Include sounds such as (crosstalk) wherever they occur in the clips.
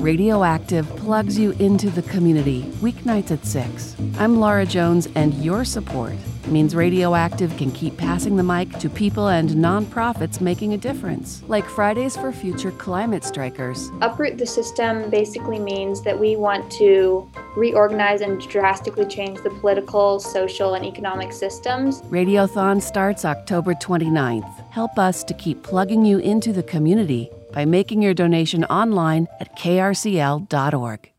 Radioactive plugs you into the community weeknights at 6. I'm Laura Jones, and your support means Radioactive can keep passing the mic to people and nonprofits making a difference, like Fridays for Future Climate Strikers. Uproot the system basically means that we want to reorganize and drastically change the political, social, and economic systems. Radiothon starts October 29th. Help us to keep plugging you into the community by making your donation online at krcl.org.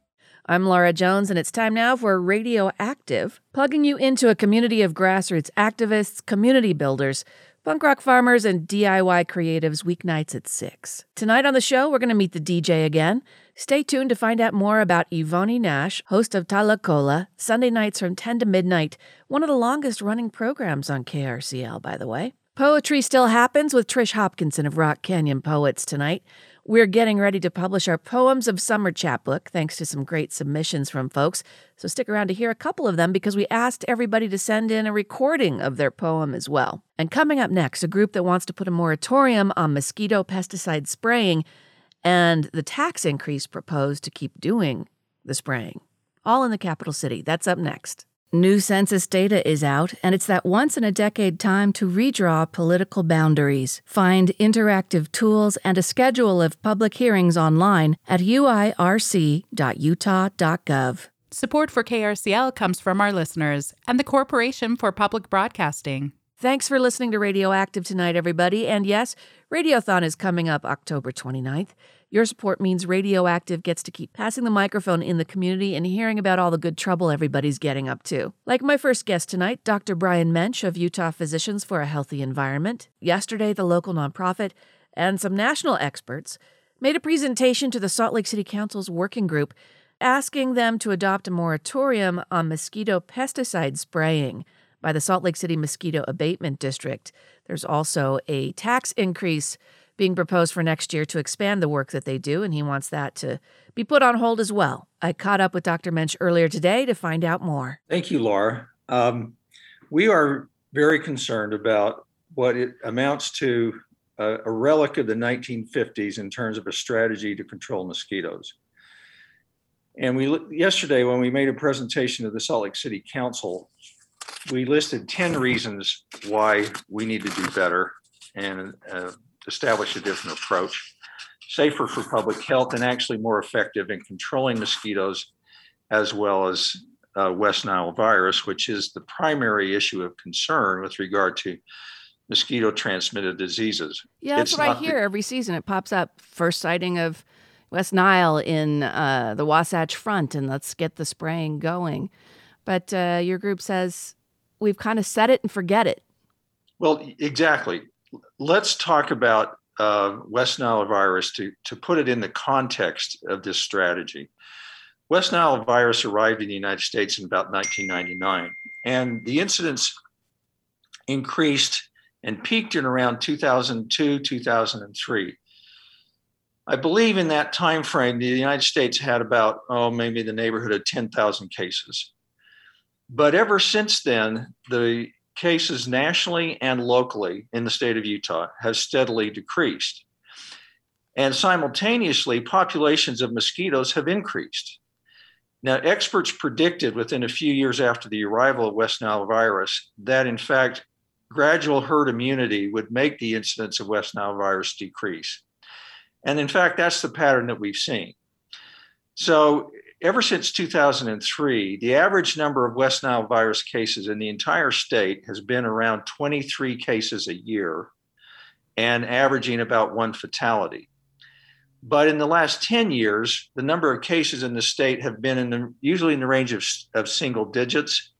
I'm Laura Jones, and it's time now for Radioactive, plugging you into a community of grassroots activists, community builders, punk rock farmers, and DIY creatives weeknights at 6. Tonight on the show, we're going to meet the DJ again. Stay tuned to find out more about Ivoni Nash, host of Tala Cola, Sunday nights from 10 to midnight, one of the longest running programs on KRCL, by the way. Poetry still happens with Trish Hopkinson of Rock Canyon Poets tonight. We're getting ready to publish our Poems of Summer chapbook, thanks to some great submissions from folks. So stick around to hear a couple of them because we asked everybody to send in a recording of their poem as well. And coming up next, a group that wants to put a moratorium on mosquito pesticide spraying and the tax increase proposed to keep doing the spraying. All in the capital city. That's up next. New census data is out, and it's that once in a decade time to redraw political boundaries. Find interactive tools and a schedule of public hearings online at uirc.utah.gov. Support for KRCL comes from our listeners and the Corporation for Public Broadcasting. Thanks for listening to Radioactive tonight, everybody. And yes, Radiothon is coming up October 29th. Your support means Radioactive gets to keep passing the microphone in the community and hearing about all the good trouble everybody's getting up to. Like my first guest tonight, Dr. Brian Moench of Utah Physicians for a Healthy Environment. Yesterday, the local nonprofit and some national experts made a presentation to the Salt Lake City Council's working group asking them to adopt a moratorium on mosquito pesticide spraying by the Salt Lake City Mosquito Abatement District. There's also a tax increase being proposed for next year to expand the work that they do, and he wants that to be put on hold as well. I caught up with Dr. Moench earlier today to find out more. Thank you, Laura. Um, we are very concerned about what it amounts to a, a relic of the 1950s in terms of a strategy to control mosquitoes. And we yesterday, when we made a presentation to the Salt Lake City Council, we listed 10 reasons why we need to do better and uh, establish a different approach, safer for public health and actually more effective in controlling mosquitoes as well as uh, West Nile virus, which is the primary issue of concern with regard to mosquito transmitted diseases. Yeah, that's it's what I hear the, every season. It pops up first sighting of West Nile in uh, the Wasatch Front, and let's get the spraying going. But uh, your group says we've kind of set it and forget it. Well, exactly let's talk about uh, West Nile virus to, to put it in the context of this strategy. West Nile virus arrived in the United States in about 1999, and the incidence increased and peaked in around 2002, 2003. I believe in that time frame, the United States had about, oh, maybe the neighborhood of 10,000 cases. But ever since then, the cases nationally and locally in the state of Utah have steadily decreased. And simultaneously, populations of mosquitoes have increased. Now, experts predicted within a few years after the arrival of West Nile virus that, in fact, gradual herd immunity would make the incidence of West Nile virus decrease. And in fact, that's the pattern that we've seen. So ever since 2003, the average number of West Nile virus cases in the entire state has been around 23 cases a year and averaging about one fatality. But in the last 10 years, the number of cases in the state have been in the, usually in the range of, of single digits.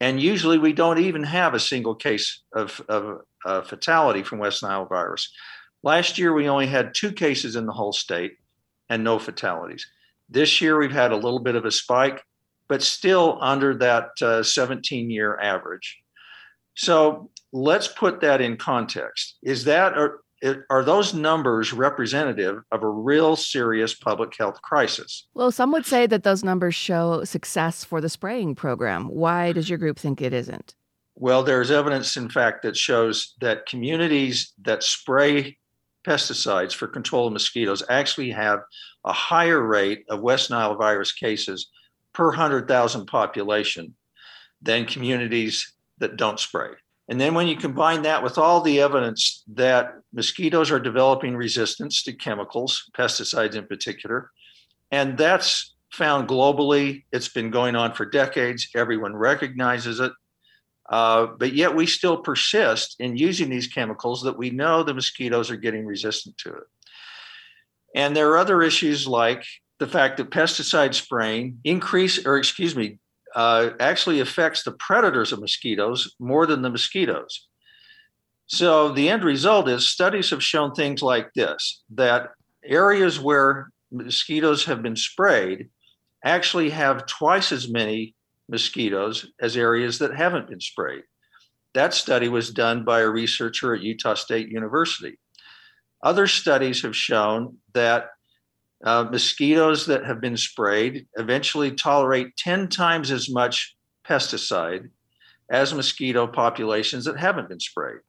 And usually we don't even have a single case of, of uh, fatality from West Nile virus. Last year, we only had two cases in the whole state and no fatalities. This year, we've had a little bit of a spike, but still under that 17 uh, year average. So let's put that in context. Is that, are, are those numbers representative of a real serious public health crisis? Well, some would say that those numbers show success for the spraying program. Why does your group think it isn't? Well, there's evidence, in fact, that shows that communities that spray pesticides for control of mosquitoes actually have a higher rate of West Nile virus cases per 100,000 population than communities that don't spray. And then when you combine that with all the evidence that mosquitoes are developing resistance to chemicals, pesticides in particular, and that's found globally. It's been going on for decades. Everyone recognizes it. Uh, but yet we still persist in using these chemicals that we know the mosquitoes are getting resistant to it. And there are other issues like the fact that pesticide spraying increase, or excuse me, uh, actually affects the predators of mosquitoes more than the mosquitoes. So the end result is studies have shown things like this that areas where mosquitoes have been sprayed actually have twice as many mosquitoes as areas that haven't been sprayed. That study was done by a researcher at Utah State University. Other studies have shown that uh, mosquitoes that have been sprayed eventually tolerate 10 times as much pesticide as mosquito populations that haven't been sprayed.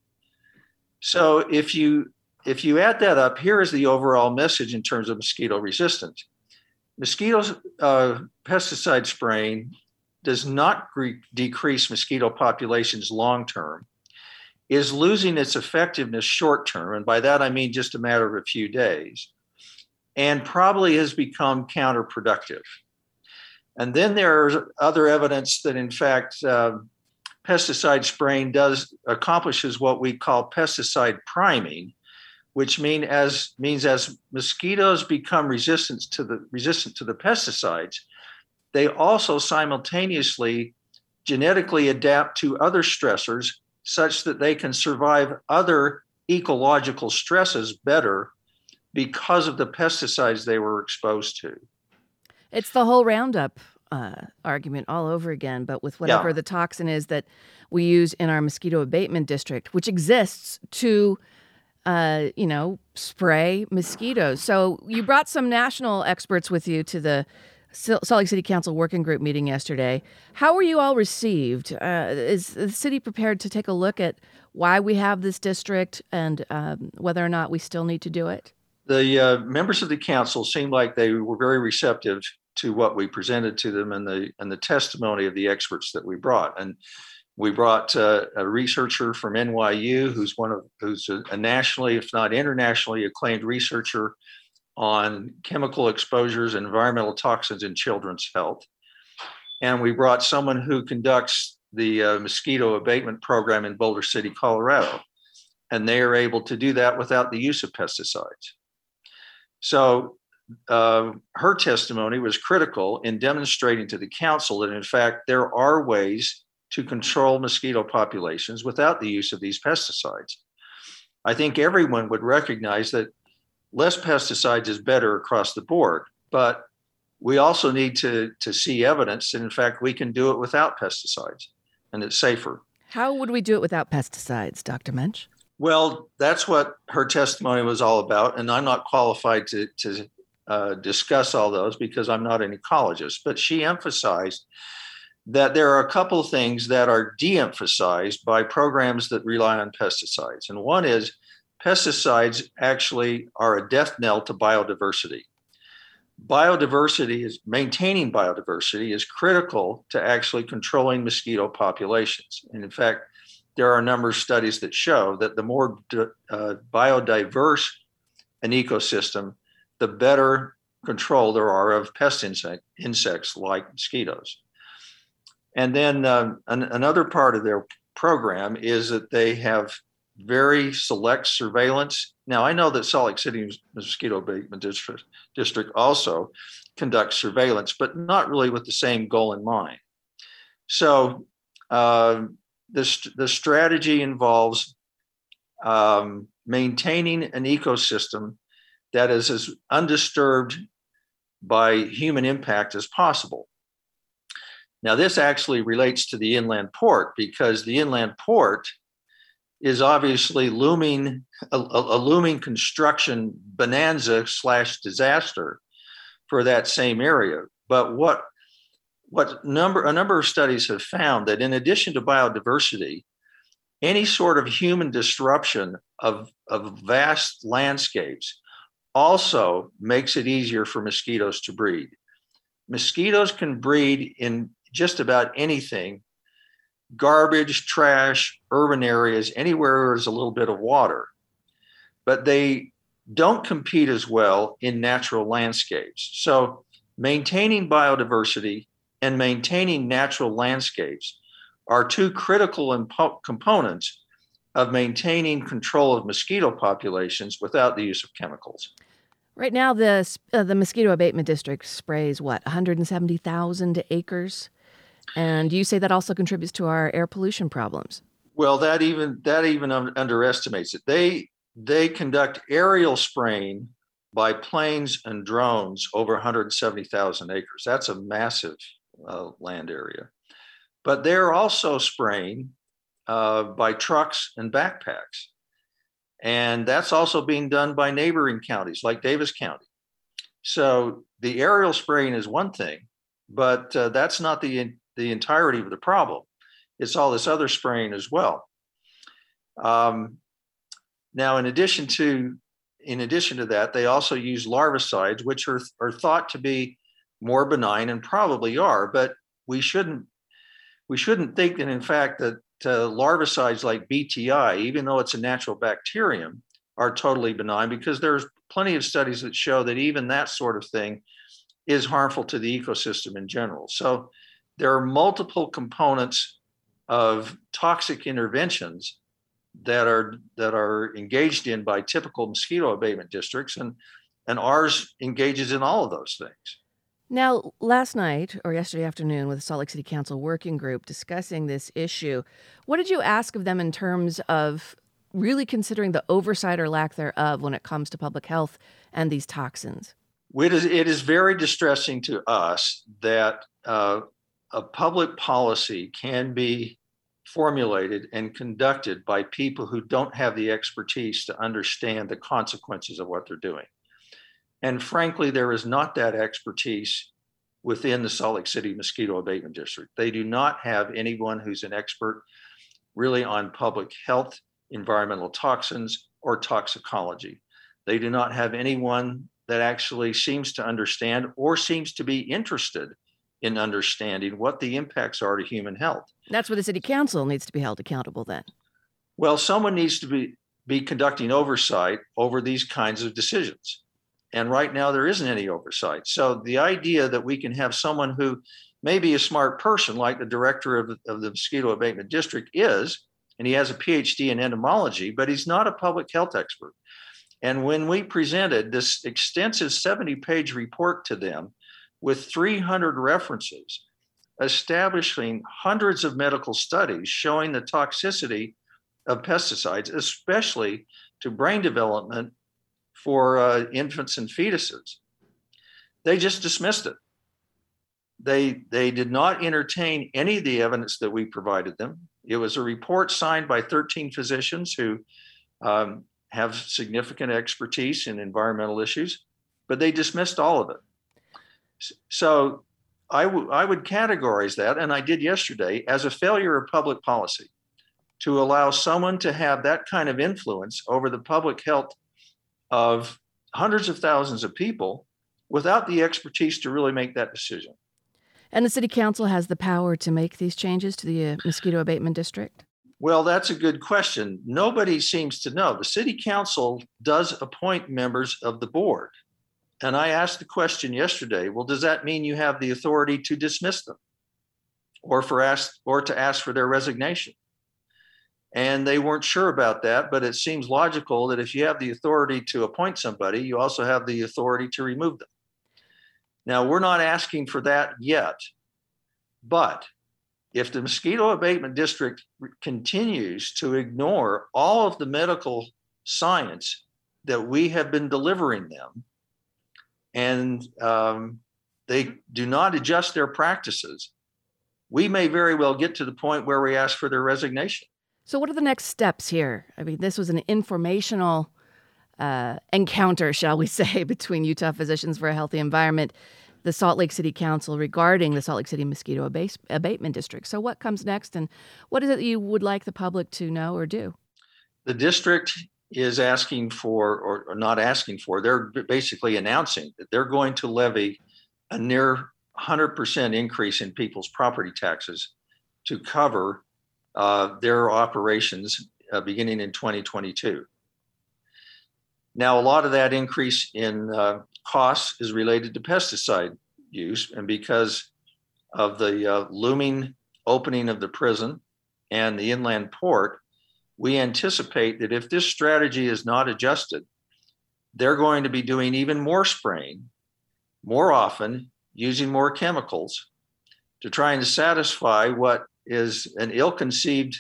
So if you if you add that up, here is the overall message in terms of mosquito resistance. Mosquitoes uh, pesticide spraying does not re- decrease mosquito populations long term, is losing its effectiveness short term, and by that I mean just a matter of a few days, and probably has become counterproductive. And then there's other evidence that, in fact, uh, pesticide spraying does accomplishes what we call pesticide priming, which mean as means as mosquitoes become resistant to the resistant to the pesticides, they also simultaneously genetically adapt to other stressors such that they can survive other ecological stresses better because of the pesticides they were exposed to. It's the whole Roundup uh, argument all over again, but with whatever yeah. the toxin is that we use in our mosquito abatement district, which exists to, uh, you know, spray mosquitoes. So you brought some national experts with you to the Salt Lake City Council working group meeting yesterday. How were you all received? Uh, is the city prepared to take a look at why we have this district and um, whether or not we still need to do it? The uh, members of the council seemed like they were very receptive to what we presented to them and the and the testimony of the experts that we brought. And we brought uh, a researcher from NYU who's one of who's a, a nationally, if not internationally, acclaimed researcher on chemical exposures and environmental toxins in children's health. And we brought someone who conducts the uh, mosquito abatement program in Boulder City, Colorado. And they are able to do that without the use of pesticides. So uh, her testimony was critical in demonstrating to the council that, in fact, there are ways to control mosquito populations without the use of these pesticides. I think everyone would recognize that less pesticides is better across the board, but we also need to, to see evidence that, in fact, we can do it without pesticides and it's safer. How would we do it without pesticides, Dr. Moench? Well, that's what her testimony was all about. And I'm not qualified to, to uh, discuss all those because I'm not an ecologist, but she emphasized that there are a couple of things that are de emphasized by programs that rely on pesticides. And one is pesticides actually are a death knell to biodiversity. Biodiversity is maintaining biodiversity is critical to actually controlling mosquito populations. And in fact, there are a number of studies that show that the more uh, biodiverse an ecosystem, the better control there are of pest insect, insects like mosquitoes. And then uh, an, another part of their program is that they have very select surveillance. Now, I know that Salt Lake City Mosquito Abatement District, District also conducts surveillance, but not really with the same goal in mind. So, uh, this, the strategy involves um, maintaining an ecosystem that is as undisturbed by human impact as possible. Now, this actually relates to the inland port because the inland port is obviously looming a, a, looming construction bonanza slash disaster for that same area. But what what number a number of studies have found that in addition to biodiversity, any sort of human disruption of, of vast landscapes also makes it easier for mosquitoes to breed. Mosquitoes can breed in just about anything garbage, trash, urban areas, anywhere there's a little bit of water. But they don't compete as well in natural landscapes. So, maintaining biodiversity and maintaining natural landscapes are two critical impo- components of maintaining control of mosquito populations without the use of chemicals. Right now, the uh, the mosquito abatement district sprays what 170,000 acres, and you say that also contributes to our air pollution problems. Well, that even that even underestimates it. They they conduct aerial spraying by planes and drones over 170,000 acres. That's a massive uh, land area. But they're also spraying uh, by trucks and backpacks. And that's also being done by neighboring counties like Davis County. So the aerial spraying is one thing, but uh, that's not the, the entirety of the problem. It's all this other spraying as well. Um, now, in addition to in addition to that, they also use larvicides, which are, are thought to be more benign and probably are, but we shouldn't we shouldn't think that in fact that uh, larvicides like BTI, even though it's a natural bacterium, are totally benign because there's plenty of studies that show that even that sort of thing is harmful to the ecosystem in general. So there are multiple components of toxic interventions that are that are engaged in by typical mosquito abatement districts and and ours engages in all of those things. Now, last night or yesterday afternoon, with the Salt Lake City Council working group discussing this issue, what did you ask of them in terms of really considering the oversight or lack thereof when it comes to public health and these toxins? It is, it is very distressing to us that uh, a public policy can be formulated and conducted by people who don't have the expertise to understand the consequences of what they're doing. And frankly, there is not that expertise within the Salt Lake City Mosquito Abatement District. They do not have anyone who's an expert really on public health, environmental toxins, or toxicology. They do not have anyone that actually seems to understand or seems to be interested in understanding what the impacts are to human health. That's where the city council needs to be held accountable then. Well, someone needs to be, be conducting oversight over these kinds of decisions. And right now, there isn't any oversight. So the idea that we can have someone who may be a smart person, like the director of, of the mosquito abatement district is, and he has a PhD in entomology, but he's not a public health expert. And when we presented this extensive 70 page report to them with 300 references, establishing hundreds of medical studies showing the toxicity of pesticides, especially to brain development for uh, infants and fetuses. They just dismissed it. They, they did not entertain any of the evidence that we provided them. It was a report signed by 13 physicians who um, have significant expertise in environmental issues, but they dismissed all of it. So I, w- I would categorize that, and I did yesterday, as a failure of public policy to allow someone to have that kind of influence over the public health of hundreds of thousands of people without the expertise to really make that decision. And the city council has the power to make these changes to the uh, mosquito abatement district? Well, that's a good question. Nobody seems to know. The city council does appoint members of the board. And I asked the question yesterday, well, does that mean you have the authority to dismiss them or for ask or to ask for their resignation? And they weren't sure about that, but it seems logical that if you have the authority to appoint somebody, you also have the authority to remove them. Now, we're not asking for that yet, but if the mosquito abatement district continues to ignore all of the medical science that we have been delivering them, and um, they do not adjust their practices, we may very well get to the point where we ask for their resignation. So, what are the next steps here? I mean, this was an informational uh, encounter, shall we (laughs) say, between Utah Physicians for a Healthy Environment the Salt Lake City Council regarding the Salt Lake City mosquito abatement district. So, what comes next, and what is it that you would like the public to know or do? The district is asking for, or, or not asking for, they're basically announcing that they're going to levy a near 100% increase in people's property taxes to cover uh, their operations uh, beginning in 2022. Now, a lot of that increase in uh, costs is related to pesticide use, and because of the uh, looming opening of the prison and the inland port, we anticipate that if this strategy is not adjusted, they're going to be doing even more spraying more often, using more chemicals to try and satisfy what is an ill conceived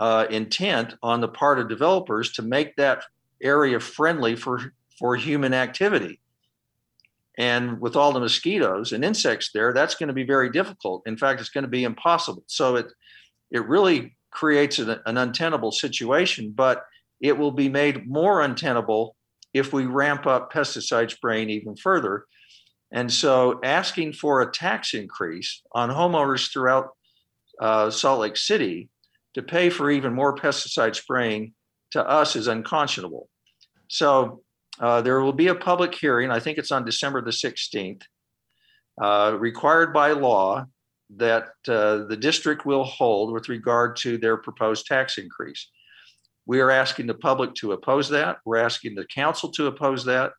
uh, intent on the part of developers to make that area friendly for, for human activity. And with all the mosquitoes and insects there, that's going to be very difficult. In fact, it's going to be impossible. So it it really creates an, an untenable situation, but it will be made more untenable if we ramp up pesticide spraying even further. And so asking for a tax increase on homeowners throughout uh, Salt Lake City to pay for even more pesticide spraying to us is unconscionable. So uh, there will be a public hearing. I think it's on December the 16th, uh, required by law that uh, the district will hold with regard to their proposed tax increase. We are asking the public to oppose that. We're asking the council to oppose that.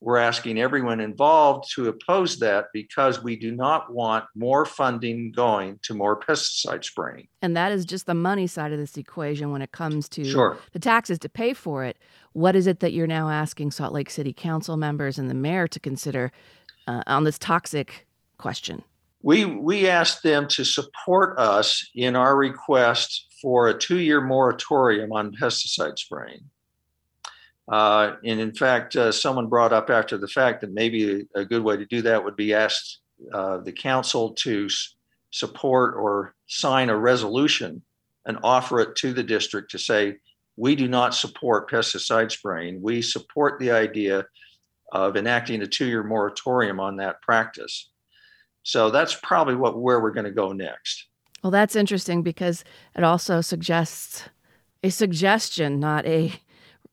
We're asking everyone involved to oppose that because we do not want more funding going to more pesticide spraying. And that is just the money side of this equation when it comes to sure. the taxes to pay for it. What is it that you're now asking Salt Lake City Council members and the mayor to consider uh, on this toxic question? We, we asked them to support us in our request for a two year moratorium on pesticide spraying. Uh, and in fact, uh, someone brought up after the fact that maybe a, good way to do that would be ask uh, the council to s- support or sign a resolution and offer it to the district to say, we do not support pesticide spraying. We support the idea of enacting a two year moratorium on that practice. So that's probably what where we're going to go next. Well, that's interesting because it also suggests a suggestion, not a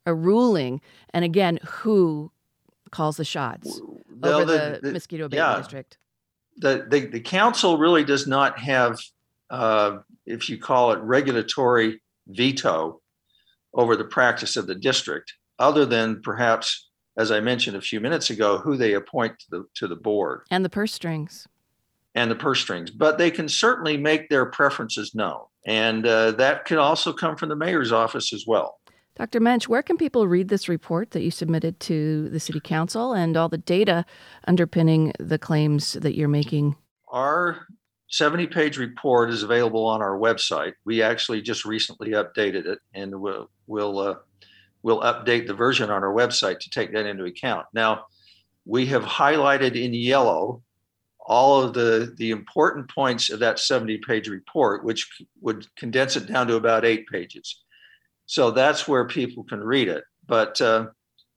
a ruling, and again, who calls the shots well, over the, the, the, mosquito abatement yeah, district? The, the the council really does not have, uh, if you call it, regulatory veto over the practice of the district, other than perhaps, as I mentioned a few minutes ago, who they appoint to the to the board and the purse strings. And the purse strings, but they can certainly make their preferences known, and uh, that could also come from the mayor's office as well. Dr. Moench, where can people read this report that you submitted to the City Council and all the data underpinning the claims that you're making? Our 70 page report is available on our website. We actually just recently updated it and we'll, we'll, uh, we'll update the version on our website to take that into account. Now, we have highlighted in yellow all of the, the important points of that 70 page report, which would condense it down to about eight pages. So that's where people can read it. But uh,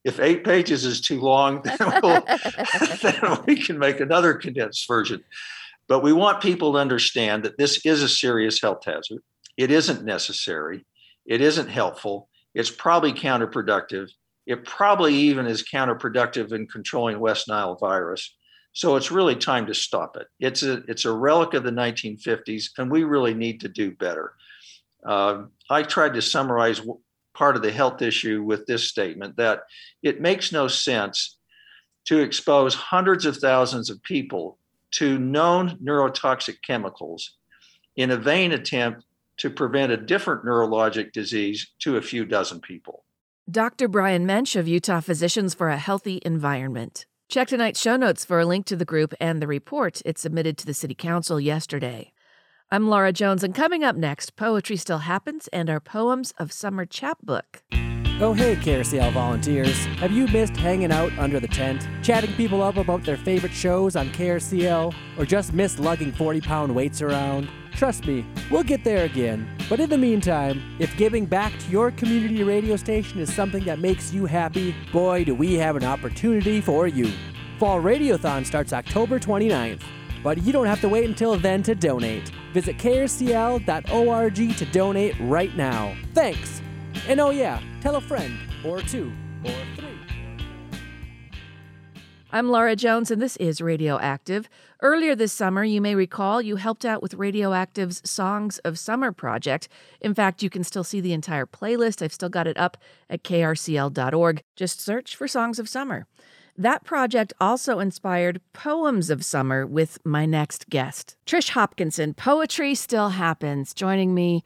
if eight pages is too long, (laughs) then, we'll, (laughs) then we can make another condensed version. But we want people to understand that this is a serious health hazard. It isn't necessary. It isn't helpful. It's probably counterproductive. It probably even is counterproductive in controlling West Nile virus. So it's really time to stop it. It's a it's a relic of the 1950s, and we really need to do better. Uh, I tried to summarize part of the health issue with this statement that it makes no sense to expose hundreds of thousands of people to known neurotoxic chemicals in a vain attempt to prevent a different neurologic disease to a few dozen people. Dr. Brian Moench of Utah Physicians for a Healthy Environment. Check tonight's show notes for a link to the group and the report it submitted to the City Council yesterday. I'm Laura Jones, and coming up next, Poetry Still Happens and our Poems of Summer chapbook. Oh, hey, KRCL volunteers. Have you missed hanging out under the tent, chatting people up about their favorite shows on KRCL, or just missed lugging 40 pound weights around? Trust me, we'll get there again. But in the meantime, if giving back to your community radio station is something that makes you happy, boy, do we have an opportunity for you. Fall Radiothon starts October 29th, but you don't have to wait until then to donate. Visit krcl.org to donate right now. Thanks! And oh yeah, tell a friend, or two, or three. I'm Laura Jones, and this is Radioactive. Earlier this summer, you may recall you helped out with Radioactive's Songs of Summer project. In fact, you can still see the entire playlist. I've still got it up at krcl.org. Just search for Songs of Summer. That project also inspired Poems of Summer with my next guest, Trish Hopkinson. Poetry still happens, joining me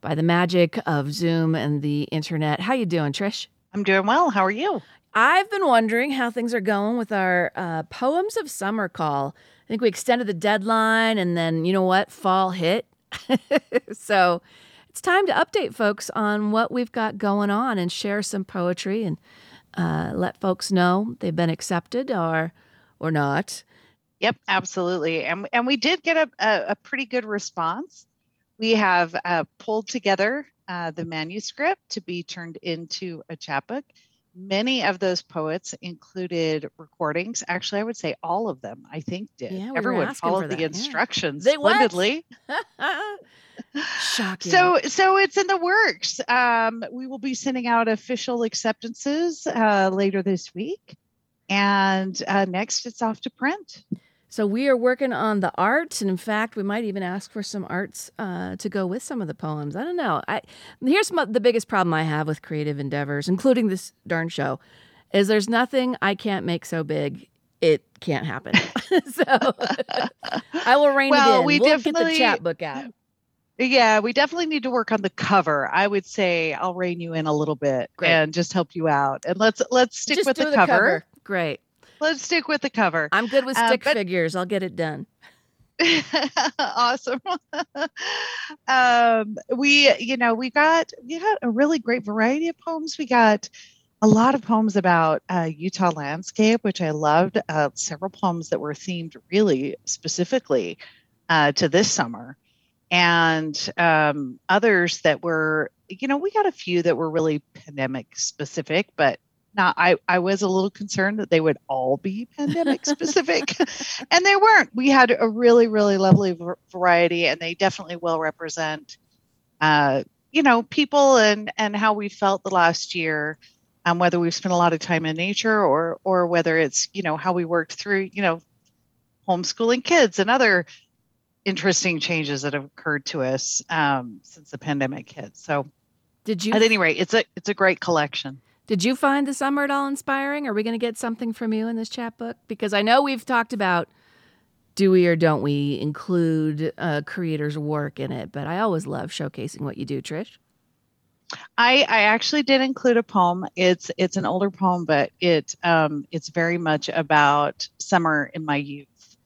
by the magic of Zoom and the internet. How you doing, Trish? I'm doing well. How are you? I've been wondering how things are going with our uh, Poems of Summer call. I think we extended the deadline, and then you know what? Fall hit. (laughs) so it's time to update folks on what we've got going on and share some poetry and uh, let folks know they've been accepted or or not. Yep, absolutely. And and we did get a, a, a pretty good response. We have uh, pulled together uh, the manuscript to be turned into a chapbook many of those poets included recordings. Actually, I would say all of them, I think, did. Yeah, we Everyone followed the instructions yeah. they splendidly. (laughs) Shocking. So, so it's in the works. Um, we will be sending out official acceptances uh, later this week, and uh, next it's off to print. So we are working on the art, and in fact, we might even ask for some arts uh, to go with some of the poems. I don't know. I here's my, the biggest problem I have with creative endeavors, including this darn show, is there's nothing I can't make so big it can't happen. (laughs) (laughs) so I will rein well, it in. We definitely, get the chapbook out. Yeah, we definitely need to work on the cover. I would say I'll rein you in a little bit Great. and just help you out. And let's let's stick Just with the, the cover. cover. Great. Let's stick with the cover. I'm good with Uh, stick but- figures. I'll get it done. (laughs) awesome. (laughs) um, we, you know, we got we got a really great variety of poems. We got a lot of poems about uh, Utah landscape, which I loved. Uh, several poems that were themed really specifically uh, to this summer, and um, others that were, you know, we got a few that were really pandemic specific, but not I, I was a little concerned that they would all be (laughs) pandemic specific and they weren't. We had a really really lovely variety and they definitely well represent uh, you know people and and how we felt the last year um, whether we've spent a lot of time in nature or or whether it's you know how we worked through you know homeschooling kids and other interesting changes that have occurred to us um, since the pandemic hit. So Did you at any rate it's a it's a great collection Did you find the summer at all inspiring? Are we going to get something from you in this chapbook? Because I know we've talked about do we or don't we include a creator's work in it, but I always love showcasing what you do, Trish. I, I actually did include a poem. It's it's an older poem, but it um, it's very much about summer in my youth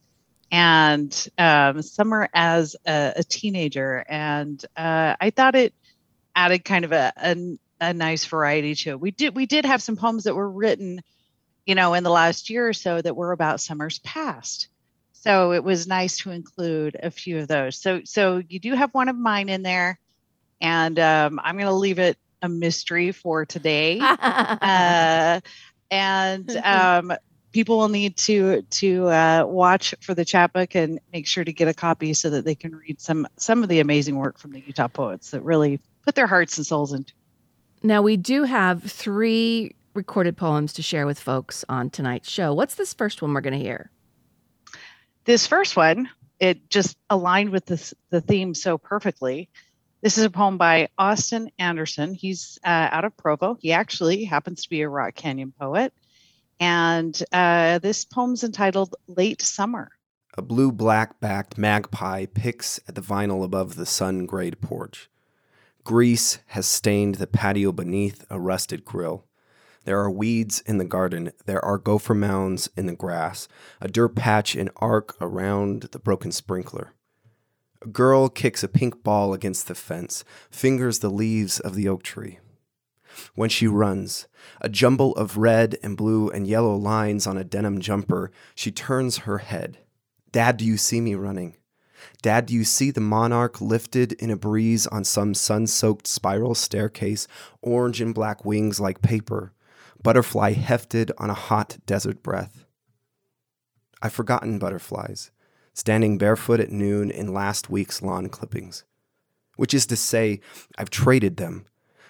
and um, summer as a, a teenager. And uh, I thought it added kind of a, a a nice variety to it. We did we did have some poems that were written, you know, in the last year or so that were about summers past. So it was nice to include a few of those. So so you do have one of mine in there and um, I'm going to leave it a mystery for today. (laughs) uh, and um, people will need to to uh, watch for the chapbook and make sure to get a copy so that they can read some some of the amazing work from the Utah poets that really put their hearts and souls into. Now, we do have three recorded poems to share with folks on tonight's show. What's this first one we're going to hear? This first one, it just aligned with this, the theme so perfectly. This is a poem by Austin Anderson. He's uh, out of Provo. He actually happens to be a Rock Canyon poet. And uh, this poem's entitled Late Summer. A blue black backed magpie picks at the vinyl above the sun grayed porch. Grease has stained the patio beneath a rusted grill. There are weeds in the garden. There are gopher mounds in the grass, a dirt patch in arc around the broken sprinkler. A girl kicks a pink ball against the fence, fingers the leaves of the oak tree. When she runs, a jumble of red and blue and yellow lines on a denim jumper, she turns her head. Dad, do you see me running? Dad, do you see the monarch lifted in a breeze on some sun soaked spiral staircase, orange and black wings like paper, butterfly hefted on a hot desert breath? I've forgotten butterflies, standing barefoot at noon in last week's lawn clippings. Which is to say, I've traded them.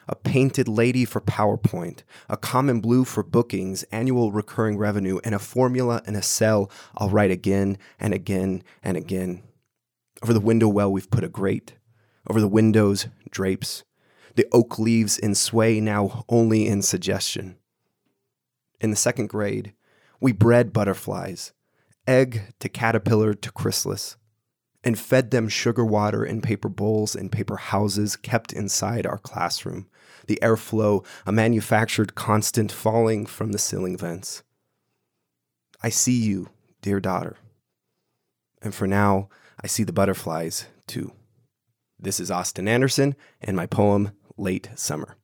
A painted lady for PowerPoint, a common blue for bookings, annual recurring revenue, and a formula and a cell I'll write again and again and again. Over the window well, we've put a grate. Over the windows, drapes. The oak leaves in sway now only in suggestion. In the second grade, we bred butterflies, egg to caterpillar to chrysalis, and fed them sugar water in paper bowls and paper houses kept inside our classroom, the airflow a manufactured constant falling from the ceiling vents. I see you, dear daughter. And for now, I see the butterflies too. This is Austin Anderson and my poem, Late Summer.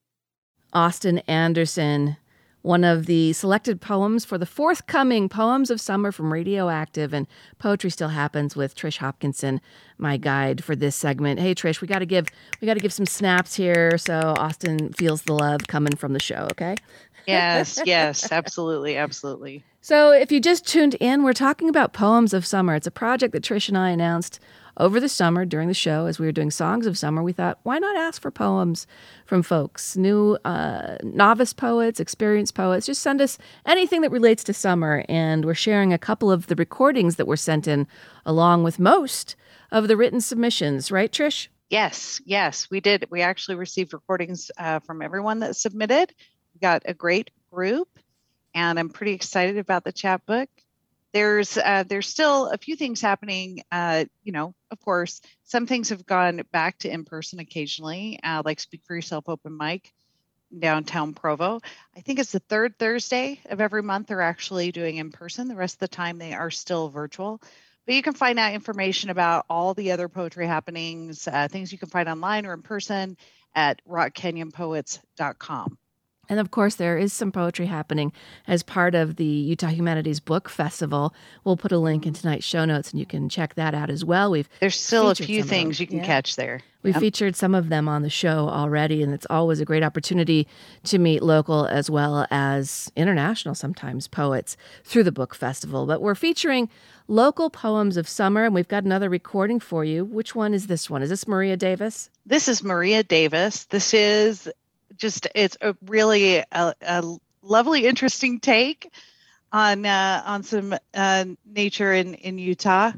Austin Anderson one of the selected poems for the forthcoming Poems of Summer from Radioactive and Poetry Still Happens with Trish Hopkinson, my guide for this segment. Hey Trish, we got to give we got to give some snaps here so Austin feels the love coming from the show, okay? Yes, (laughs) yes, absolutely, absolutely. So, if you just tuned in, we're talking about Poems of Summer. It's a project that Trish and I announced over the summer during the show as we were doing Songs of Summer. We thought, why not ask for poems from folks, new uh, novice poets, experienced poets? Just send us anything that relates to summer. And we're sharing a couple of the recordings that were sent in along with most of the written submissions, right, Trish? Yes, yes, we did. We actually received recordings uh, from everyone that submitted. We got a great group and I'm pretty excited about the chapbook. There's uh, there's still a few things happening. Uh, you know, of course, some things have gone back to in person occasionally, uh, like Speak for Yourself open mic downtown Provo. I think it's the third Thursday of every month they're actually doing in person. The rest of the time they are still virtual. But you can find out information about all the other poetry happenings, uh, things you can find online or in person at rockcanyonpoets.com. And of course, there is some poetry happening as part of the Utah Humanities Book Festival. We'll put a link in tonight's show notes, and you can check that out as well. We've there's still a few things you can yeah. catch there. We yep. featured some of them on the show already, and it's always a great opportunity to meet local as well as international, sometimes poets through the book festival. But we're featuring local poems of summer, and we've got another recording for you. Which one is this one? Is this Maria Davis? This is Maria Davis. This is just it's a really a, a lovely, interesting take on uh, on some uh, nature in in Utah,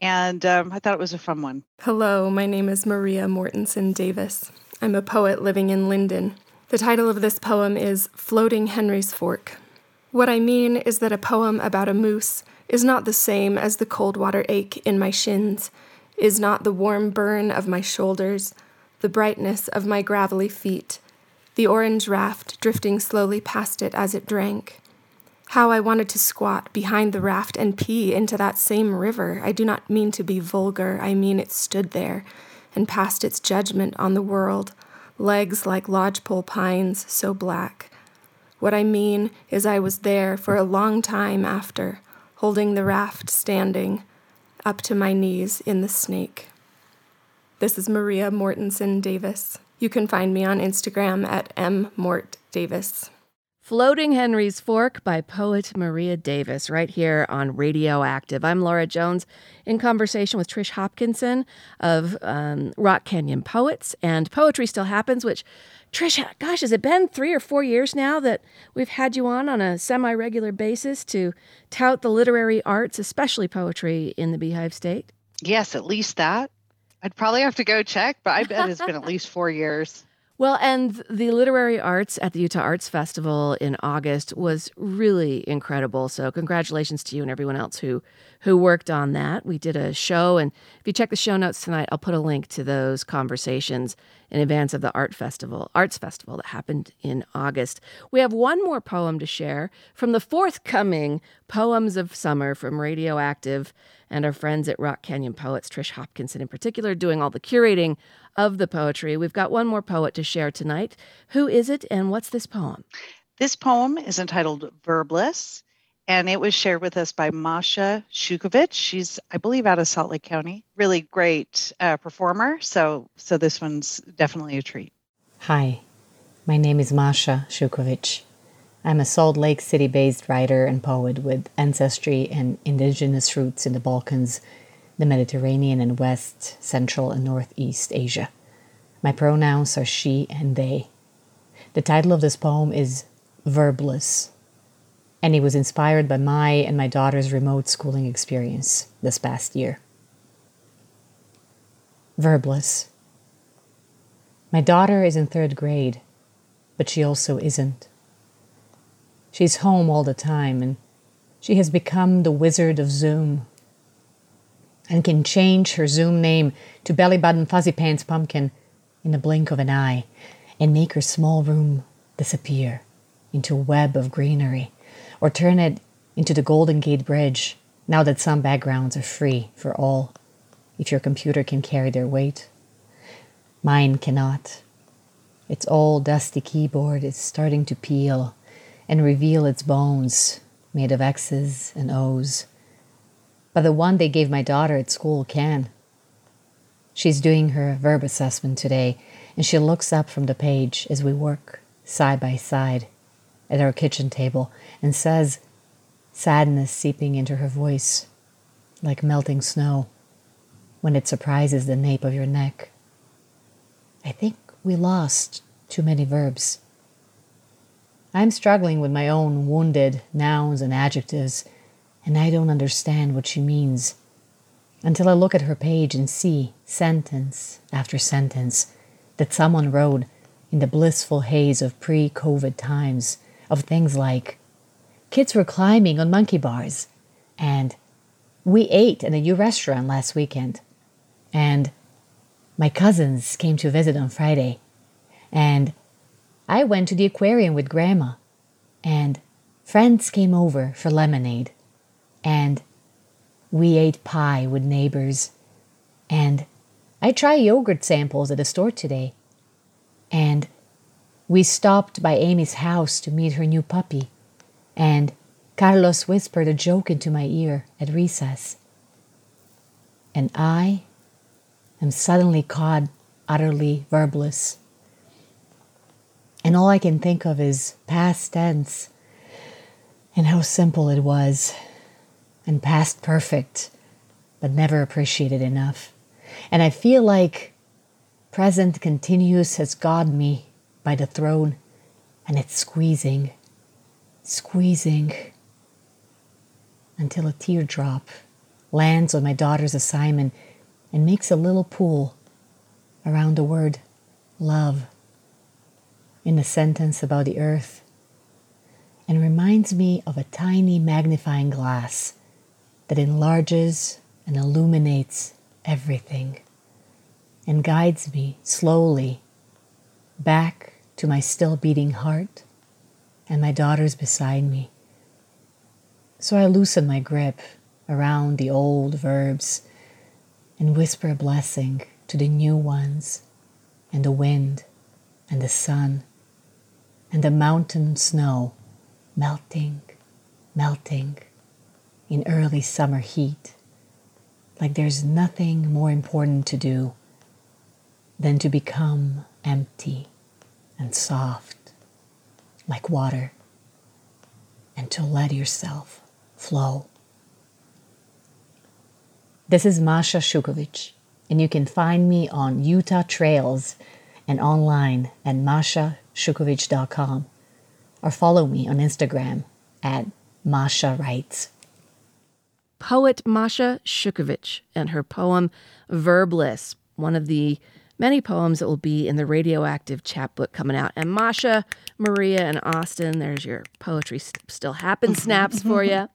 and um, I thought it was a fun one. Hello, my name is Maria Mortensen Davis. I'm a poet living in Lindon. The title of this poem is Floating Henry's Fork. What I mean is that a poem about a moose is not the same as the cold water ache in my shins, is not the warm burn of my shoulders, the brightness of my gravelly feet, the orange raft drifting slowly past it as it drank. How I wanted to squat behind the raft and pee into that same river. I do not mean to be vulgar, I mean it stood there and passed its judgment on the world, legs like lodgepole pines, so black. What I mean is, I was there for a long time after, holding the raft standing, up to my knees in the snake. This is Maria Mortensen Davis. You can find me on Instagram at mmortdavis. Floating Henry's Fork by poet Maria Davis, right here on Radioactive. I'm Laura Jones in conversation with Trish Hopkinson of um, Rock Canyon Poets and Poetry Still Happens, which, Trish, gosh, has it been three or four years now that we've had you on on a semi regular basis to tout the literary arts, especially poetry, in the Beehive State? Yes, at least that. I'd probably have to go check, but I bet it's been at least four years. (laughs) Well, and the literary arts at the Utah Arts Festival in August was really incredible. So congratulations to you and everyone else who who worked on that. We did a show and if you check the show notes tonight, I'll put a link to those conversations in advance of the art festival, arts festival that happened in August. We have one more poem to share from the forthcoming Poems of Summer from Radioactive and our friends at Rock Canyon Poets, Trish Hopkinson in particular, doing all the curating of the poetry. We've got one more poet to share tonight. Who is it and what's this poem? This poem is entitled Verbless, and it was shared with us by Masha Shukovich. She's, I believe, out of Salt Lake County. Really great uh, performer. So, so this one's definitely a treat. Hi, my name is Masha Shukovich. I'm a Salt Lake City based writer and poet with ancestry and indigenous roots in the Balkans, the Mediterranean, and West, Central, and Northeast Asia. My pronouns are she and they. The title of this poem is Verbless, and it was inspired by my and my daughter's remote schooling experience this past year. Verbless. My daughter is in third grade, but she also isn't. She's home all the time, and she has become the wizard of Zoom and can change her Zoom name to Belly Button Fuzzy Pants Pumpkin in the blink of an eye and make her small room disappear into a web of greenery or turn it into the Golden Gate Bridge now that some backgrounds are free for all if your computer can carry their weight. Mine cannot. Its old dusty keyboard is starting to peel and reveal its bones made of X's and O's. But the one they gave my daughter at school can. She's doing her verb assessment today, and she looks up from the page as we work side by side at our kitchen table and says, sadness seeping into her voice like melting snow when it surprises the nape of your neck. I think we lost too many verbs. I'm struggling with my own wounded nouns and adjectives, and I don't understand what she means until I look at her page and see, sentence after sentence, that someone wrote in the blissful haze of pre COVID times of things like kids were climbing on monkey bars, and we ate in a new restaurant last weekend, and my cousins came to visit on Friday, and I went to the aquarium with Grandma, and friends came over for lemonade, and we ate pie with neighbors, and I tried yogurt samples at the store today, and we stopped by Amy's house to meet her new puppy, and Carlos whispered a joke into my ear at recess. And I am suddenly caught utterly verbless and all I can think of is past tense and how simple it was, and past perfect, but never appreciated enough. And I feel like present continuous has got me by the throne and it's squeezing, squeezing until a teardrop lands on my daughter's assignment and makes a little pool around the word love in a sentence about the earth and reminds me of a tiny magnifying glass that enlarges and illuminates everything and guides me slowly back to my still beating heart and my daughters beside me. So I loosen my grip around the old verbs and whisper a blessing to the new ones and the wind and the sun and the mountain snow melting, melting in early summer heat, like there's nothing more important to do than to become empty and soft, like water, and to let yourself flow. This is Masha Shukovich, and you can find me on Utah Trails and online at Masha shukovich.com or follow me on Instagram at Masha Writes. Poet Masha Shukovich and her poem Verbless, one of the many poems that will be in the radioactive chapbook coming out. And Masha, Maria, and Austin, there's your poetry still happen snaps for you.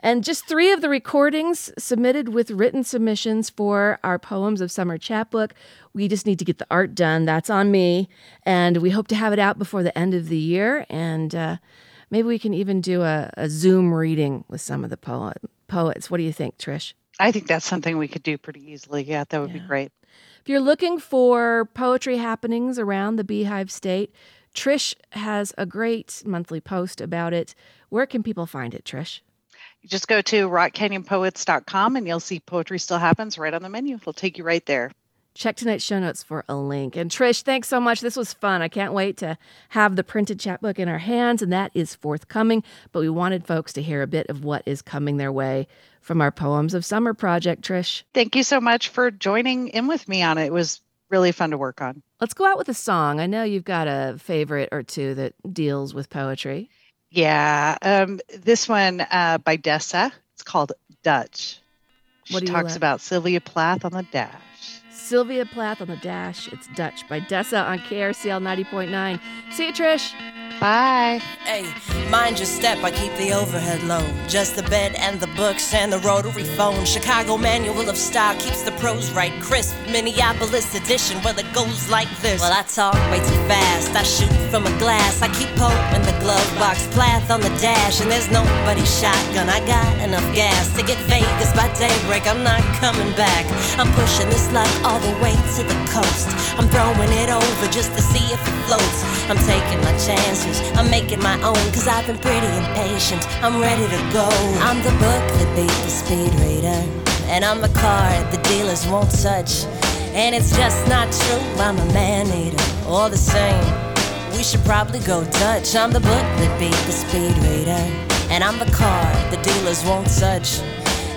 And just three of the recordings submitted with written submissions for our Poems of Summer chapbook. We just need to get the art done. That's on me. And we hope to have it out before the end of the year. And uh, maybe we can even do a, a Zoom reading with some of the po- poets. What do you think, Trish? I think that's something we could do pretty easily. Yeah, that would yeah. be great. If you're looking for poetry happenings around the Beehive State, Trish has a great monthly post about it. Where can people find it, Trish? You just go to rockcanyonpoets.com and you'll see Poetry Still Happens right on the menu. It'll take you right there. Check tonight's show notes for a link. And Trish, thanks so much. This was fun. I can't wait to have the printed chapbook in our hands, and that is forthcoming. But we wanted folks to hear a bit of what is coming their way from our Poems of Summer project, Trish. Thank you so much for joining in with me on it. It was really fun to work on. Let's go out with a song. I know you've got a favorite or two that deals with poetry. Yeah, um, this one uh, by Dessa. It's called Dutch. She What talks like? about Sylvia Plath on the dash. Sylvia Plath on the Dash. It's Dutch by Dessa on KRCL 90.9. See you, Trish. Bye. Hey, mind your step, I keep the overhead low. Just the bed and the books and the rotary phone. Chicago Manual of Style keeps the prose right. Crisp, Minneapolis edition, well, it goes like this. Well, I talk way too fast, I shoot from a glass. I keep Pope in the glove box, Plath on the dash, and there's nobody's shotgun. I got enough gas to get Vegas by daybreak. I'm not coming back. I'm pushing this luck all the way to the coast. I'm throwing it over just to see if it floats. I'm taking my chances, I'm making my own, cause I've been pretty impatient. I'm ready to go. I'm the book that beat the speed reader, and I'm the card the dealers won't touch. And it's just not true, I'm a man eater. All the same, we should probably go Dutch. I'm the book that beat the speed reader, and I'm the card the dealers won't touch.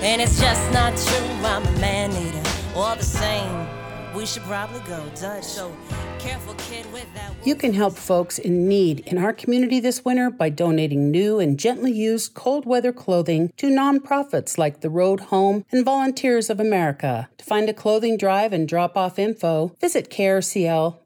And it's just not true, I'm a man eater. All the same, we should probably go Dutch. So careful, kid, with that. You can help folks in need in our community this winter by donating new and gently used cold weather clothing to nonprofits like the Road Home and Volunteers of America. To find a clothing drive and drop off info, visit krcl.org.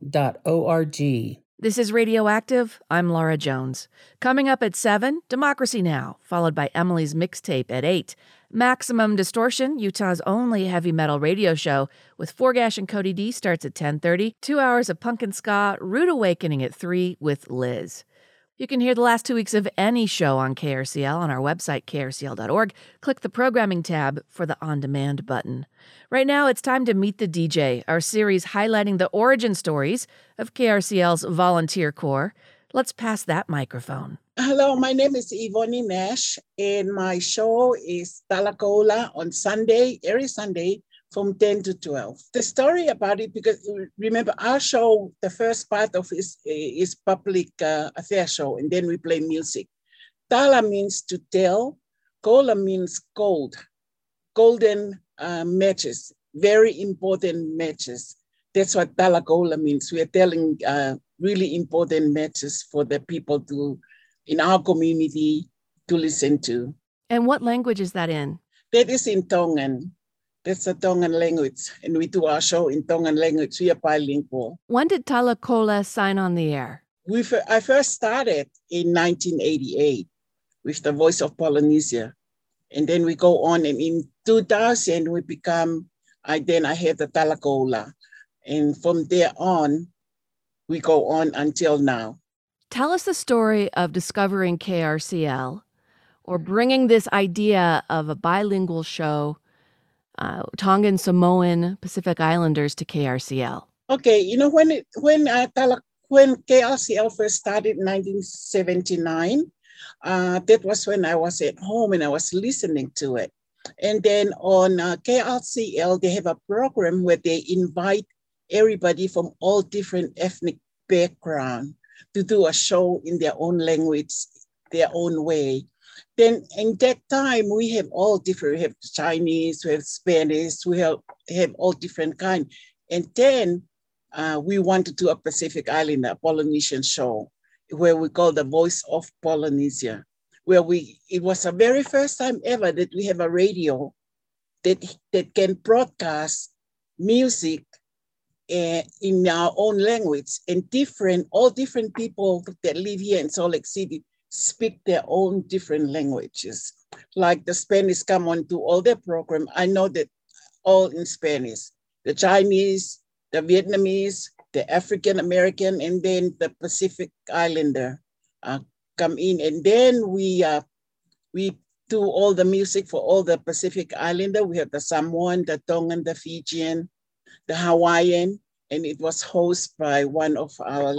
This is Radioactive. I'm Laura Jones. Coming up at 7, Democracy Now!, followed by Emily's mixtape at 8. Maximum Distortion, Utah's only heavy metal radio show, with Forgash and Cody D starts at 10.30. Two hours of punk and ska, Rude Awakening at 3 with Liz. You can hear the last two weeks of any show on KRCL on our website, krcl.org. Click the programming tab for the on demand button. Right now, it's time to Meet the DJ, our series highlighting the origin stories of KRCL's volunteer corps. Let's pass that microphone. Hello, my name is Yvonne Nash, and my show is Talakola on Sunday, every Sunday from 10 to 12. The story about it, because remember, our show, the first part of it is, is public uh, show, and then we play music. Tala means to tell, Cola means gold, golden uh, matches, very important matches. That's what Talakola means. We are telling uh, really important matches for the people to in our community to listen to. And what language is that in? That is in Tongan. That's a Tongan language. And we do our show in Tongan language. We are bilingual. When did Talakola sign on the air? We, fir- I first started in 1988 with the Voice of Polynesia. And then we go on, and in 2000, we become, I then I had the Talakola. And from there on, we go on until now. Tell us the story of discovering KRCL or bringing this idea of a bilingual show, uh, Tongan, Samoan, Pacific Islanders to KRCL. Okay, you know when it, when uh, when KLCL first started in 1979, uh, that was when I was at home and I was listening to it. And then on uh, KLCL, they have a program where they invite everybody from all different ethnic background to do a show in their own language, their own way. Then in that time, we have all different, we have Chinese, we have Spanish, we have, have all different kind. And then uh, we want to do a Pacific Islander, a Polynesian show, where we call the Voice of Polynesia, where we, it was the very first time ever that we have a radio that, that can broadcast music uh, in our own language and different, all different people that live here in Salt Lake City speak their own different languages. Like the Spanish come on to all their program. I know that all in Spanish, the Chinese, the Vietnamese, the African American, and then the Pacific Islander uh, come in. And then we, uh, we do all the music for all the Pacific Islander. We have the Samoan, the Tongan, the Fijian, the Hawaiian, and it was hosted by one of our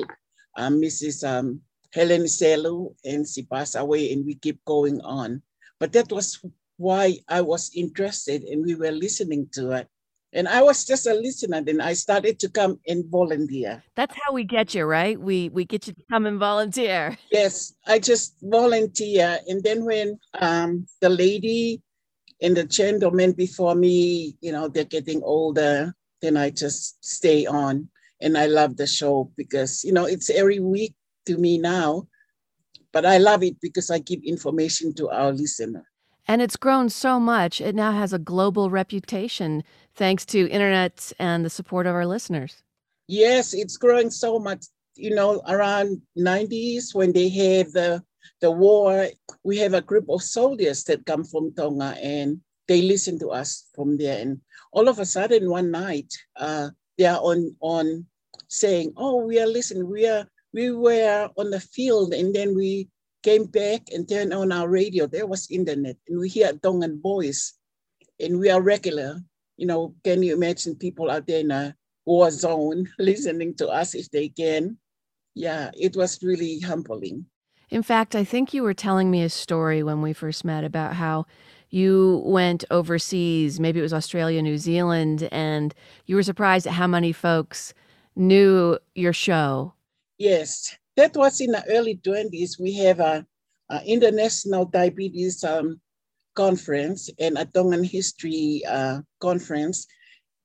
uh, Mrs. Um, Helen Selu, and she passed away, and we keep going on. But that was why I was interested, and we were listening to it. And I was just a listener. Then I started to come and volunteer. That's how we get you, right? We we get you to come and volunteer. Yes, I just volunteer. And then when um, the lady and the gentleman before me, you know, they're getting older, then I just stay on. And I love the show because, you know, it's every week to me now. But I love it because I give information to our listener. And it's grown so much, it now has a global reputation thanks to internet and the support of our listeners. Yes, it's growing so much. You know, around 90s when they had the the war, we have a group of soldiers that come from Tonga and they listen to us from there. And all of a sudden one night, uh, they are on on saying, "Oh, we are listening. We are we were on the field, and then we came back and turned on our radio. There was internet, and we hear Tongan voice, and we are regular. You know, can you imagine people out there in a war zone (laughs) listening to us if they can? Yeah, it was really humbling. In fact, I think you were telling me a story when we first met about how you went overseas, maybe it was Australia, New Zealand, and you were surprised at how many folks knew your show. Yes, that was in the early 20s. We have a, a international diabetes um, conference and a Tongan history uh, conference.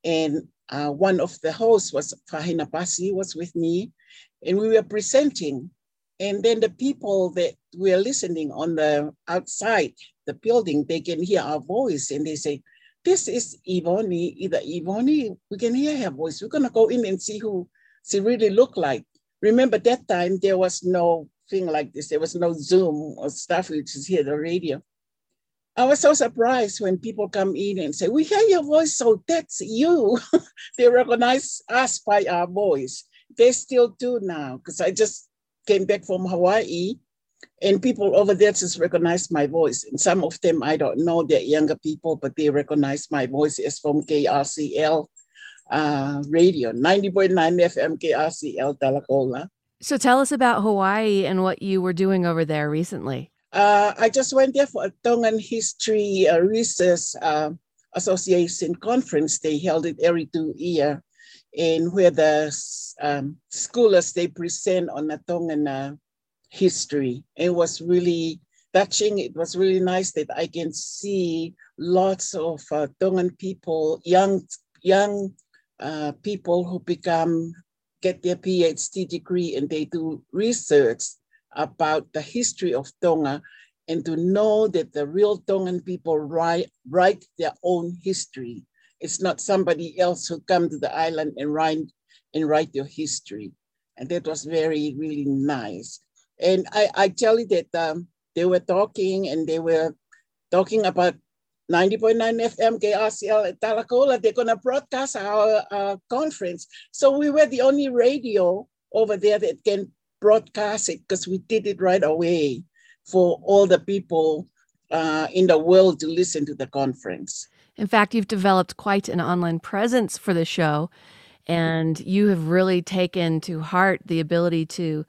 And uh, one of the hosts was Fahina Pasi was with me, and we were presenting. And then the people that were listening on the outside the building, they can hear our voice and they say, this is Ivoni, either Ivoni, we can hear her voice. We're gonna go in and see who she really looked like. Remember that time there was no thing like this. There was no Zoom or stuff, we just hear the radio. I was so surprised when people come in and say, we hear your voice, so that's you. (laughs) they recognize us by our voice. They still do now, because I just came back from Hawaii and people over there just recognize my voice. And some of them, I don't know, they're younger people, but they recognize my voice as from KRCL uh, radio, 90.9 FM KRCL Talakola. So tell us about Hawaii and what you were doing over there recently. Uh, I just went there for a Tongan History uh, Research uh, Association conference. They held it every two year, and where the um, scholars they present on the Tongan history. It was really touching. It was really nice that I can see lots of uh, Tongan people, young young uh, people who become get their PhD degree and they do research about the history of Tonga and to know that the real Tongan people write, write their own history. It's not somebody else who come to the island and write and write your history. And that was very, really nice. And I, I tell you that um, they were talking and they were talking about 90.9 FM KRCL at Talakola. They're going to broadcast our conference. So we were the only radio over there that can broadcast it because we did it right away for all the people uh, in the world to listen to the conference. In fact, you've developed quite an online presence for the show, and you have really taken to heart the ability to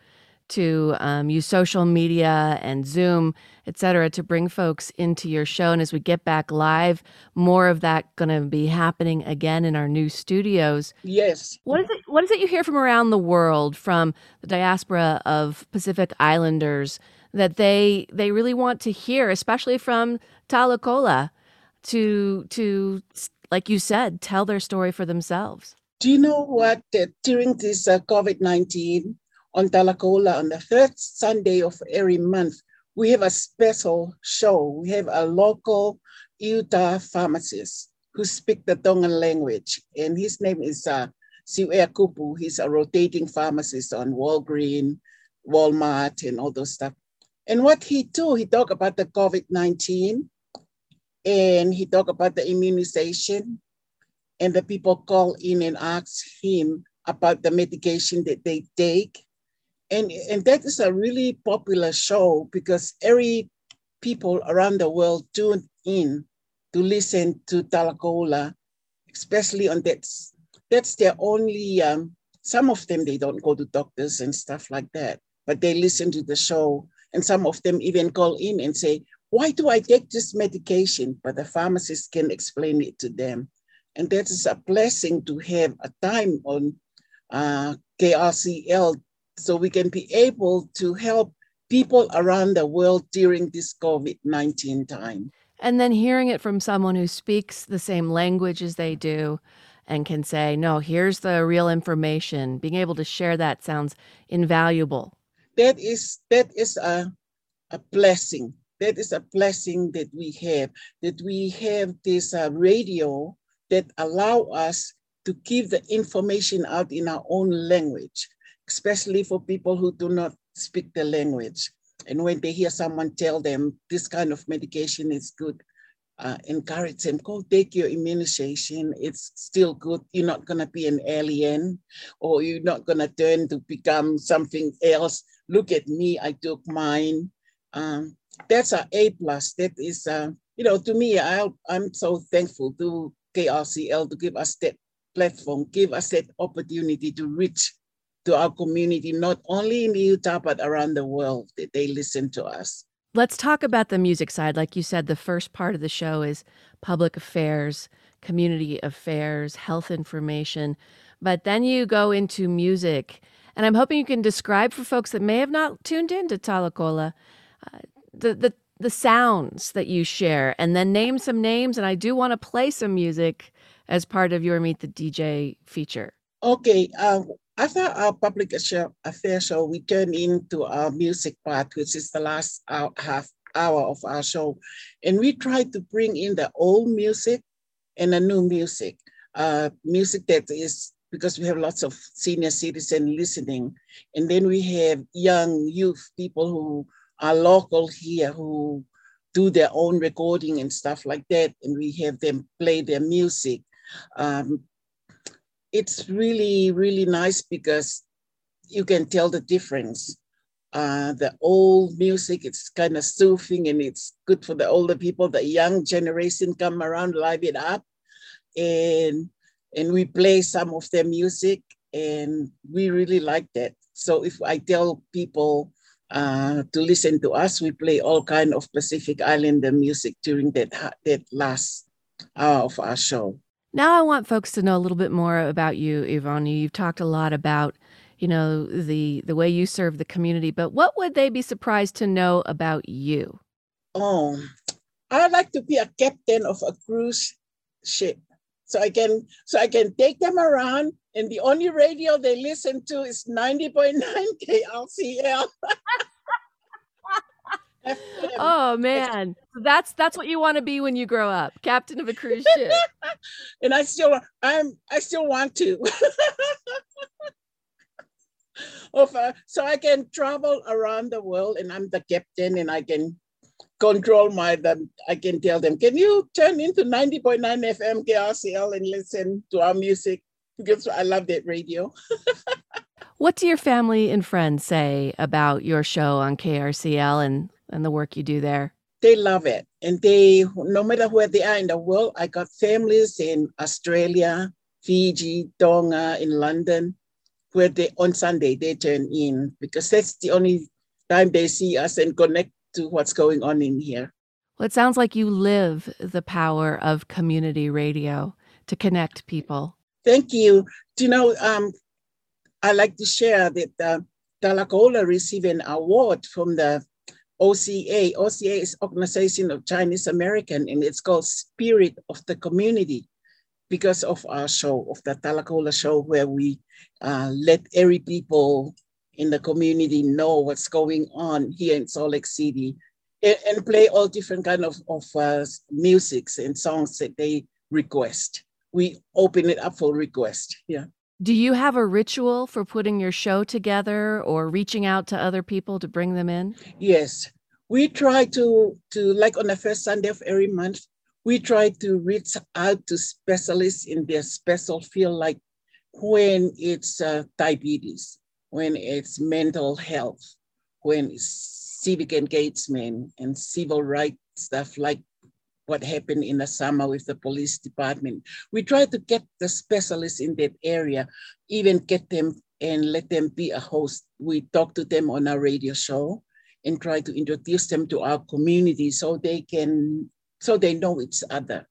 to um, use social media and Zoom, et cetera, to bring folks into your show. And as we get back live, more of that going to be happening again in our new studios. Yes. What is it? What is it you hear from around the world, from the diaspora of Pacific Islanders, that they they really want to hear, especially from Talakola, to to like you said, tell their story for themselves. Do you know what? Uh, during this uh, COVID nineteen on Talakola on the first Sunday of every month, we have a special show. We have a local Utah pharmacist who speak the Tongan language, and his name is uh, Siwea Kupu. He's a rotating pharmacist on Walgreen, Walmart, and all those stuff. And what he do, he talk about the COVID-19, and he talk about the immunization, and the people call in and ask him about the medication that they take and and that is a really popular show because every people around the world tune in to listen to Talakola, especially on that. That's their only. Um, some of them they don't go to doctors and stuff like that, but they listen to the show, and some of them even call in and say, "Why do I take this medication?" But the pharmacist can explain it to them. And that is a blessing to have a time on uh, KRCL so we can be able to help people around the world during this COVID 19 time. And then hearing it from someone who speaks the same language as they do and can say, no, here's the real information, being able to share that sounds invaluable. That is that is a, a blessing. That is a blessing that we have, that we have this uh, radio that allow us to give the information out in our own language, especially for people who do not speak the language. And when they hear someone tell them this kind of medication is good, uh, encourage them, go take your immunization. It's still good. You're not going to be an alien or you're not going to turn to become something else. Look at me, I took mine. Um, that's a A plus. That is, uh, you know, to me, I, I'm so thankful to KRCL to give us that platform, give us that opportunity to reach to our community, not only in Utah, but around the world, that they listen to us. Let's talk about the music side. Like you said, the first part of the show is public affairs, community affairs, health information. But then you go into music. And I'm hoping you can describe for folks that may have not tuned into Talakola uh, the, the, the sounds that you share and then name some names. And I do want to play some music as part of your Meet the DJ feature. Okay. Uh, after our public affairs show, we turn into our music part, which is the last hour, half hour of our show. And we try to bring in the old music and the new music. Uh, music that is because we have lots of senior citizens listening. And then we have young youth, people who are local here who do their own recording and stuff like that. And we have them play their music. Um, it's really, really nice because you can tell the difference. Uh, the old music, it's kind of soothing and it's good for the older people. The young generation come around, live it up, and and we play some of their music, and we really like that. So if I tell people uh, to listen to us, we play all kind of Pacific Islander music during that that last hour of our show. Now I want folks to know a little bit more about you, Yvonne. You've talked a lot about, you know, the the way you serve the community, but what would they be surprised to know about you? Oh, I'd like to be a captain of a cruise ship. So I can so I can take them around and the only radio they listen to is 90.9 KRCL. (laughs) oh man, that's that's what you want to be when you grow up, captain of a cruise ship. (laughs) and I still I'm I still want to. (laughs) Over, uh, so I can travel around the world and I'm the captain and I can control my them. I can tell them, can you turn into 90.9 FM KRCL and listen to our music? Because I love that radio. what do your family and friends say about your show on KRCL and and the work you do there? They love it. And they, no matter where they are in the world, I got families in Australia, Fiji, Tonga, in London, where they on Sunday they turn in because that's the only time they see us and connect to what's going on in here. Well, it sounds like you live the power of community radio to connect people. Thank you. Do you know, um, I like to share that uh, Talakola received an award from the OCA. OCA is Organization of Chinese American, and it's called Spirit of the Community because of our show, of the Talakola show, where we uh, let every people in the community know what's going on here in Salt Lake City and, and play all different kind of, of uh, musics and songs that they request. We open it up for request, yeah. Do you have a ritual for putting your show together or reaching out to other people to bring them in? Yes. We try to, to like on the first Sunday of every month, we try to reach out to specialists in their special field, like when it's uh, diabetes, when it's mental health, when it's civic engagement and civil rights stuff like what happened in the summer with the police department. We try to get the specialists in that area, even get them and let them be a host. We talk to them on our radio show and try to introduce them to our community so they can, so they know each other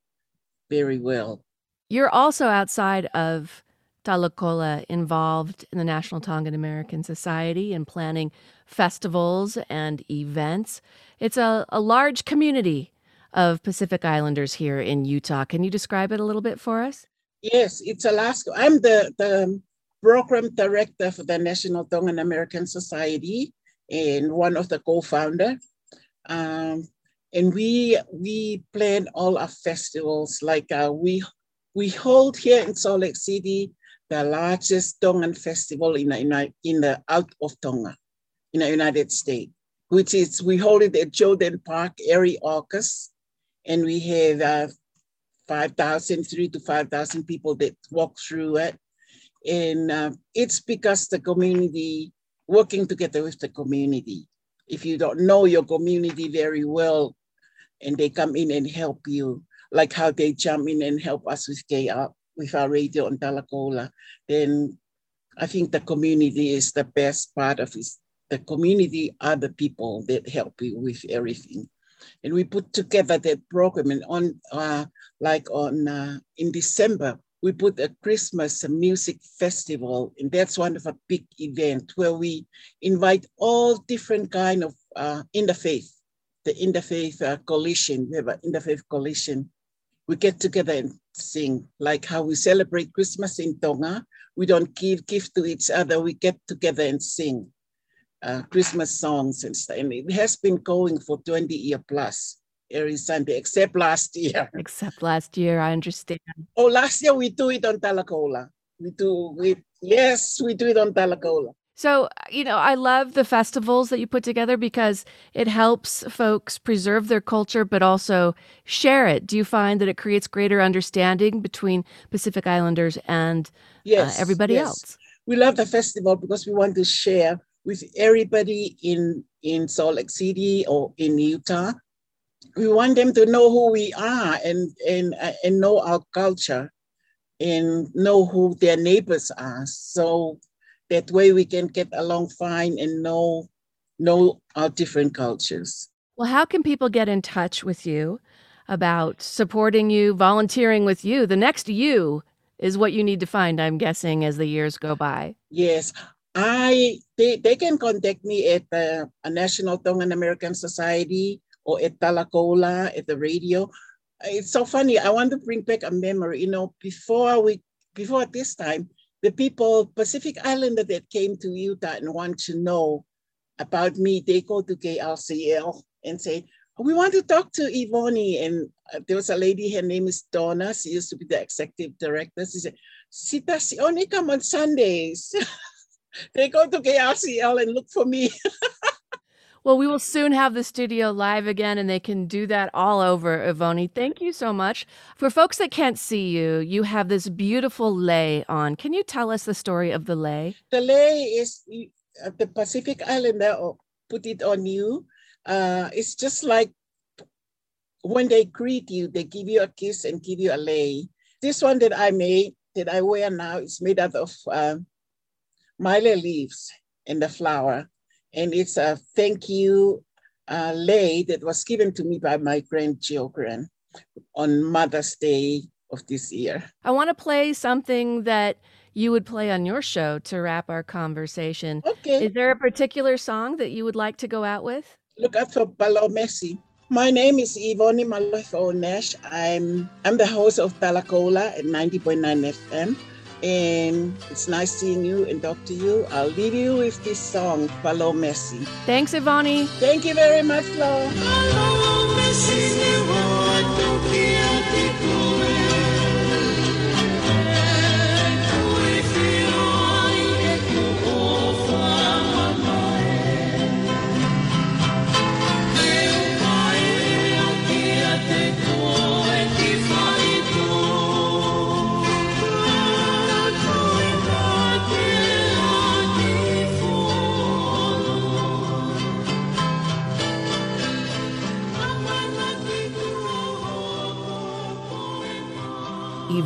very well. You're also outside of Talakola involved in the National Tongan American Society and planning festivals and events. It's a, a large community of Pacific Islanders here in Utah. Can you describe it a little bit for us? Yes, it's Alaska. I'm the, the program director for the National Tongan American Society and one of the co-founder. Um, and we we plan all our festivals like uh, we we hold here in Salt Lake City the largest Tongan festival in the, in the out of Tonga, in the United States, which is, we hold it at Jordan Park every August. And we have uh, 5,000, three to 5,000 people that walk through it. And uh, it's because the community, working together with the community. If you don't know your community very well, and they come in and help you, like how they jump in and help us with Gay Up with our radio on Talakola, then I think the community is the best part of it. The community are the people that help you with everything. And we put together that program. And on uh, like on uh, in December, we put a Christmas music festival, and that's one of a big event where we invite all different kind of uh, interfaith, the interfaith uh, coalition. We have an interfaith coalition. We get together and sing, like how we celebrate Christmas in Tonga. We don't give gift to each other, we get together and sing uh, Christmas songs and stuff. And it has been going for 20 year plus every Sunday, except last year. (laughs) Except last year, I understand. Oh, last year we do it on Talakola. We do, we, yes, we do it on Talakola. So, you know, I love the festivals that you put together because it helps folks preserve their culture, but also share it. Do you find that it creates greater understanding between Pacific Islanders and uh, yes, uh, everybody yes. else? We love the festival because we want to share with everybody in, in Salt Lake City or in Utah. We want them to know who we are and, and, uh, and know our culture and know who their neighbors are. So that way we can get along fine and know know our different cultures. Well, how can people get in touch with you about supporting you, volunteering with you? The next you is what you need to find, I'm guessing, as the years go by. Yes. I they, they can contact me at the National Tongan American Society or at Talakola at the radio. It's so funny. I want to bring back a memory. You know, before we before this time, the people, Pacific Islander that came to Utah and want to know about me, they go to KRCL and say, we want to talk to Ivoni. And uh, there was a lady, her name is Donna. She used to be the executive director. She said, Sita, she only come on Sundays. (laughs) they go to KRCL and look for me. (laughs) Well, we will soon have the studio live again, and they can do that all over, Ivoni. Thank you so much. For folks that can't see you, you have this beautiful lei on. Can you tell us the story of the lei? The lei is uh, the Pacific Islander put it on you. Uh, it's just like when they greet you, they give you a kiss and give you a lei. This one that I made, that I wear now, is made out of uh, maile leaves and the flower and it's a thank you uh, lei that was given to me by my grandchildren on Mother's Day of this year. I want to play something that you would play on your show to wrap our conversation. Okay. Is there a particular song that you would like to go out with? Look out for Palo Messi. My name is Ivoni Malofo Nash. I'm I'm the host of Talakola at 90.9 FM. And it's nice seeing you and talk to you. I'll leave you with this song, Palo Messi. Thanks, Ivoni. Thank you very much, Laura.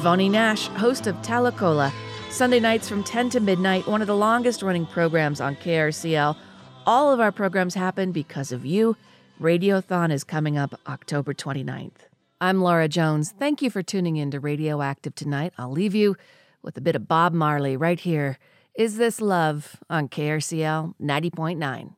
Ivoni Nash, host of Talakola, Sunday nights from 10 to midnight, one of the longest running programs on KRCL. All of our programs happen because of you. Radiothon is coming up October 29th. I'm Laura Jones. Thank you for tuning in to Radioactive tonight. I'll leave you with a bit of Bob Marley right here. Is This Love on KRCL 90.9.